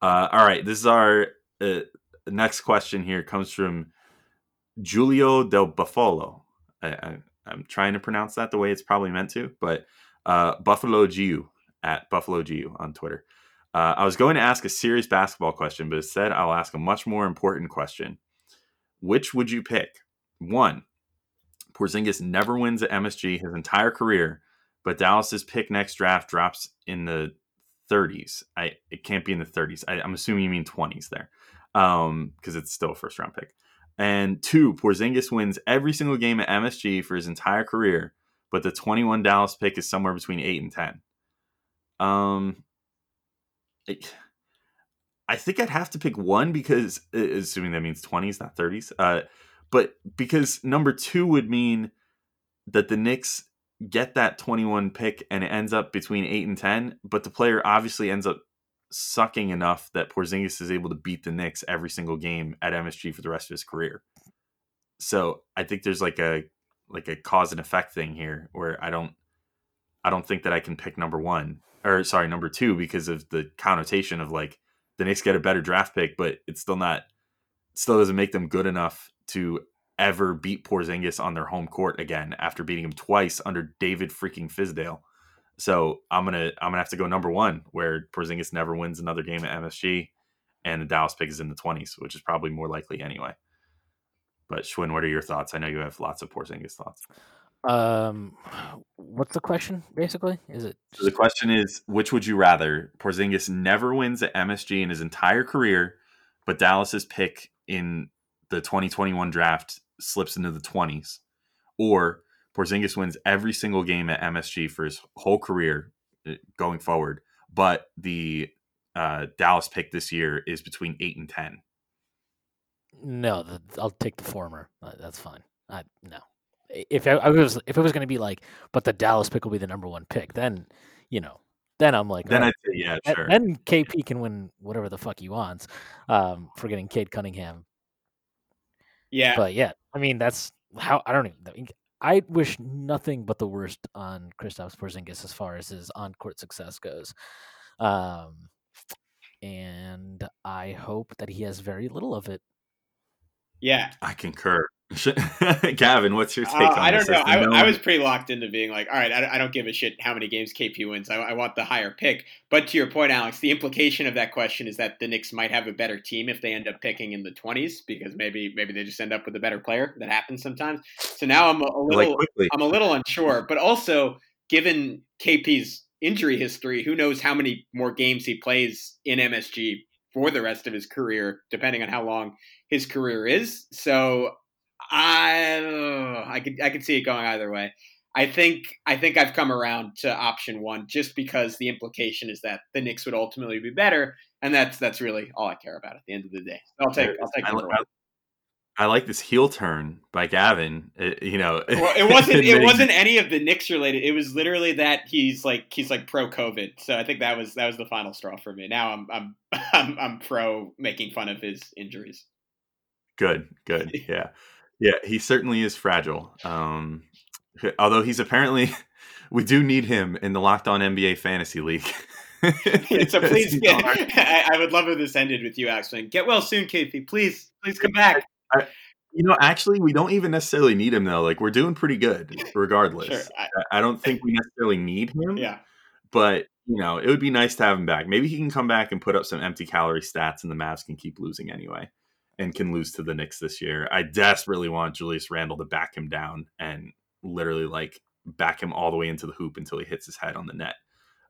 [SPEAKER 2] Uh, all right, this is our uh, next question. Here comes from Julio del Buffalo. I, I, I'm trying to pronounce that the way it's probably meant to, but uh, Buffalo Gu at Buffalo Gu on Twitter. Uh, I was going to ask a serious basketball question, but instead I'll ask a much more important question. Which would you pick? One, Porzingis never wins at MSG his entire career, but Dallas's pick next draft drops in the 30s. I it can't be in the 30s. I, am assuming you mean 20s there, because um, it's still a first round pick. And two, Porzingis wins every single game at MSG for his entire career, but the 21 Dallas pick is somewhere between 8 and 10. Um, I think I'd have to pick one because, assuming that means 20s, not 30s. Uh, but because number two would mean that the Knicks get that 21 pick and it ends up between 8 and 10, but the player obviously ends up sucking enough that Porzingis is able to beat the Knicks every single game at MSG for the rest of his career. So I think there's like a like a cause and effect thing here where I don't I don't think that I can pick number one or sorry number two because of the connotation of like the Knicks get a better draft pick, but it's still not still doesn't make them good enough to ever beat Porzingis on their home court again after beating him twice under David freaking Fizdale. So I'm gonna I'm gonna have to go number one, where Porzingis never wins another game at MSG, and the Dallas pick is in the 20s, which is probably more likely anyway. But Schwinn, what are your thoughts? I know you have lots of Porzingis thoughts.
[SPEAKER 7] Um, what's the question? Basically, is it?
[SPEAKER 2] So the question is, which would you rather? Porzingis never wins at MSG in his entire career, but Dallas's pick in the 2021 draft slips into the 20s, or Porzingis wins every single game at MSG for his whole career uh, going forward, but the uh, Dallas pick this year is between eight and ten.
[SPEAKER 7] No, the, I'll take the former. Uh, that's fine. I no. If I, I was if it was going to be like, but the Dallas pick will be the number one pick, then you know, then I'm like,
[SPEAKER 2] then right, I yeah, sure.
[SPEAKER 7] Then KP can win whatever the fuck he wants um, for getting Cade Cunningham.
[SPEAKER 1] Yeah,
[SPEAKER 7] but yeah, I mean that's how I don't even. I wish nothing but the worst on Kristaps Porzingis as far as his on-court success goes. Um, and I hope that he has very little of it.
[SPEAKER 1] Yeah,
[SPEAKER 2] I concur. Gavin, what's your take
[SPEAKER 1] uh, I
[SPEAKER 2] don't
[SPEAKER 1] know. I, I, was pretty locked into being like, all right, I, I, don't give a shit how many games KP wins. I, I, want the higher pick. But to your point, Alex, the implication of that question is that the Knicks might have a better team if they end up picking in the twenties because maybe maybe they just end up with a better player. That happens sometimes. So now I'm a, little like I'm a little unsure. But also, given KP's injury history, who knows how many more games he plays in MSG for the rest of his career, depending on how long his career is. So I I could I could see it going either way. I think I think I've come around to option one just because the implication is that the Knicks would ultimately be better, and that's that's really all I care about at the end of the day. I'll take I'll take
[SPEAKER 2] I, I-. I like this heel turn by Gavin. It- you know,
[SPEAKER 1] Well, it wasn't it wasn't any of the Knicks related. It was literally that he's like he's like pro COVID. So I think that was that was the final straw for me. Now I'm I'm I'm, I'm pro making fun of his injuries.
[SPEAKER 2] Good, good. Yeah. Yeah, he certainly is fragile. Um although he's apparently we do need him in the Locked On NBA Fantasy League.
[SPEAKER 1] so please, get, I, I would love if this ended with you actually. Get well soon, Kathy. Please, please come back.
[SPEAKER 2] You know, actually, we don't even necessarily need him though. Like we're doing pretty good, regardless.
[SPEAKER 1] Sure. I,
[SPEAKER 2] I- I don't think we necessarily need him.
[SPEAKER 1] yeah.
[SPEAKER 2] But you know, it would be nice to have him back. Maybe he can come back and put up some empty calorie stats, and the Mavs can keep losing anyway, and can lose to the Knicks this year. I desperately want Julius Randle to back him down and literally like back him all the way into the hoop until he hits his head on the net.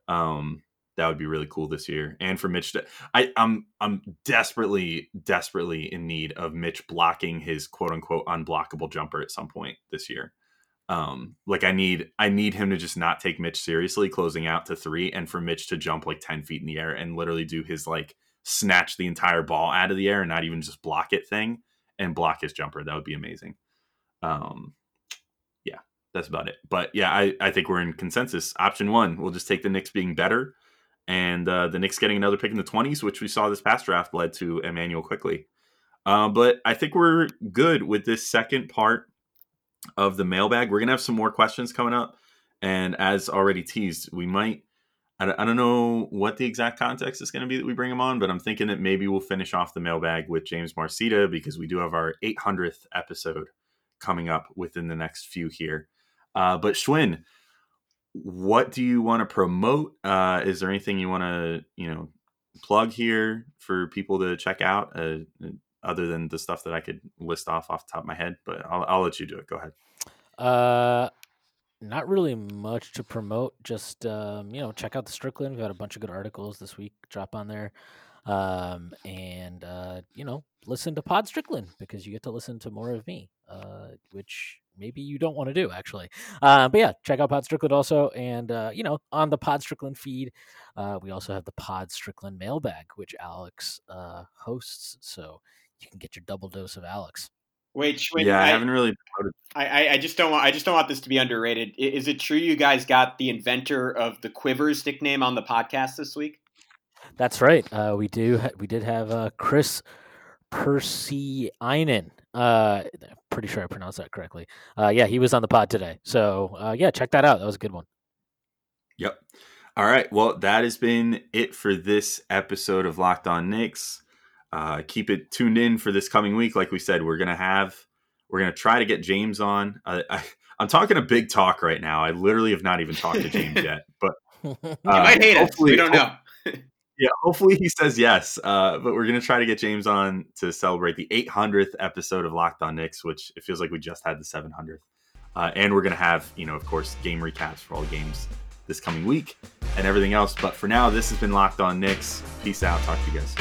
[SPEAKER 2] Um, that would be really cool this year. And for Mitch, to, I, I'm I'm desperately desperately in need of Mitch blocking his quote unquote unblockable jumper at some point this year. Um, like I need I need him to just not take Mitch seriously, closing out to three, and for Mitch to jump like ten feet in the air and literally do his like snatch the entire ball out of the air and not even just block it thing and block his jumper. That would be amazing. Um, yeah, that's about it. But yeah, I, I think we're in consensus. Option one, we'll just take the Knicks being better, and uh, the Knicks getting another pick in the twenties, which we saw this past draft led to Immanuel Quickley. Uh, but I think we're good with this second part of the mailbag. We're gonna have some more questions coming up, and as already teased, we might. I don't, I don't know what the exact context is going to be that we bring him on, but I'm thinking that maybe we'll finish off the mailbag with James Marcita because we do have our 800th episode coming up within the next few here. Uh, but Schwinn, what do you want to promote? Uh, is there anything you want to, you know, plug here for people to check out, uh, other than the stuff that I could list off off the top of my head? But I'll, I'll let you do it. Go ahead.
[SPEAKER 7] Uh, not really much to promote. Just um, you know, check out the Strickland. We've got a bunch of good articles this week. Drop on there, um, and uh, you know, listen to Pod Strickland because you get to listen to more of me, uh, which maybe you don't want to do actually. Uh, but yeah, check out Pod Strickland also, and uh, you know, on the Pod Strickland feed, uh, we also have the Pod Strickland mailbag, which Alex uh, hosts, so you can get your double dose of Alex.
[SPEAKER 1] Wait, Schwinn,
[SPEAKER 2] yeah, I,
[SPEAKER 1] I,
[SPEAKER 2] haven't really promoted.
[SPEAKER 1] I, I- I just don't want I just don't want this to be underrated. Is it true you guys got the inventor of the Quivers nickname on the podcast this week?
[SPEAKER 7] That's right. Uh, we do. We did have uh, Chris Persiainen. Uh, pretty sure I pronounced that correctly. Uh, yeah, he was on the pod today. So uh, yeah, check that out. That was a good one.
[SPEAKER 2] Yep. All right. Well, that has been it for this episode of Locked On Knicks. Uh, keep it tuned in for this coming week. Like we said, we're gonna have we're gonna try to get James on. Uh, I, I'm talking a big talk right now. I literally have not even talked to James yet, but
[SPEAKER 1] You
[SPEAKER 2] uh,
[SPEAKER 1] might hate us.
[SPEAKER 2] hopefully-
[SPEAKER 1] We don't know.
[SPEAKER 2] yeah, hopefully he says yes. Uh, but we're gonna try to get James on to celebrate the 800th episode of Locked On Knicks, which it feels like we just had the 700th. Uh, and we're gonna have, you know, of course, game recaps for all the games this coming week and everything else. But for now, this has been Locked On Knicks. Peace out. Talk to you guys.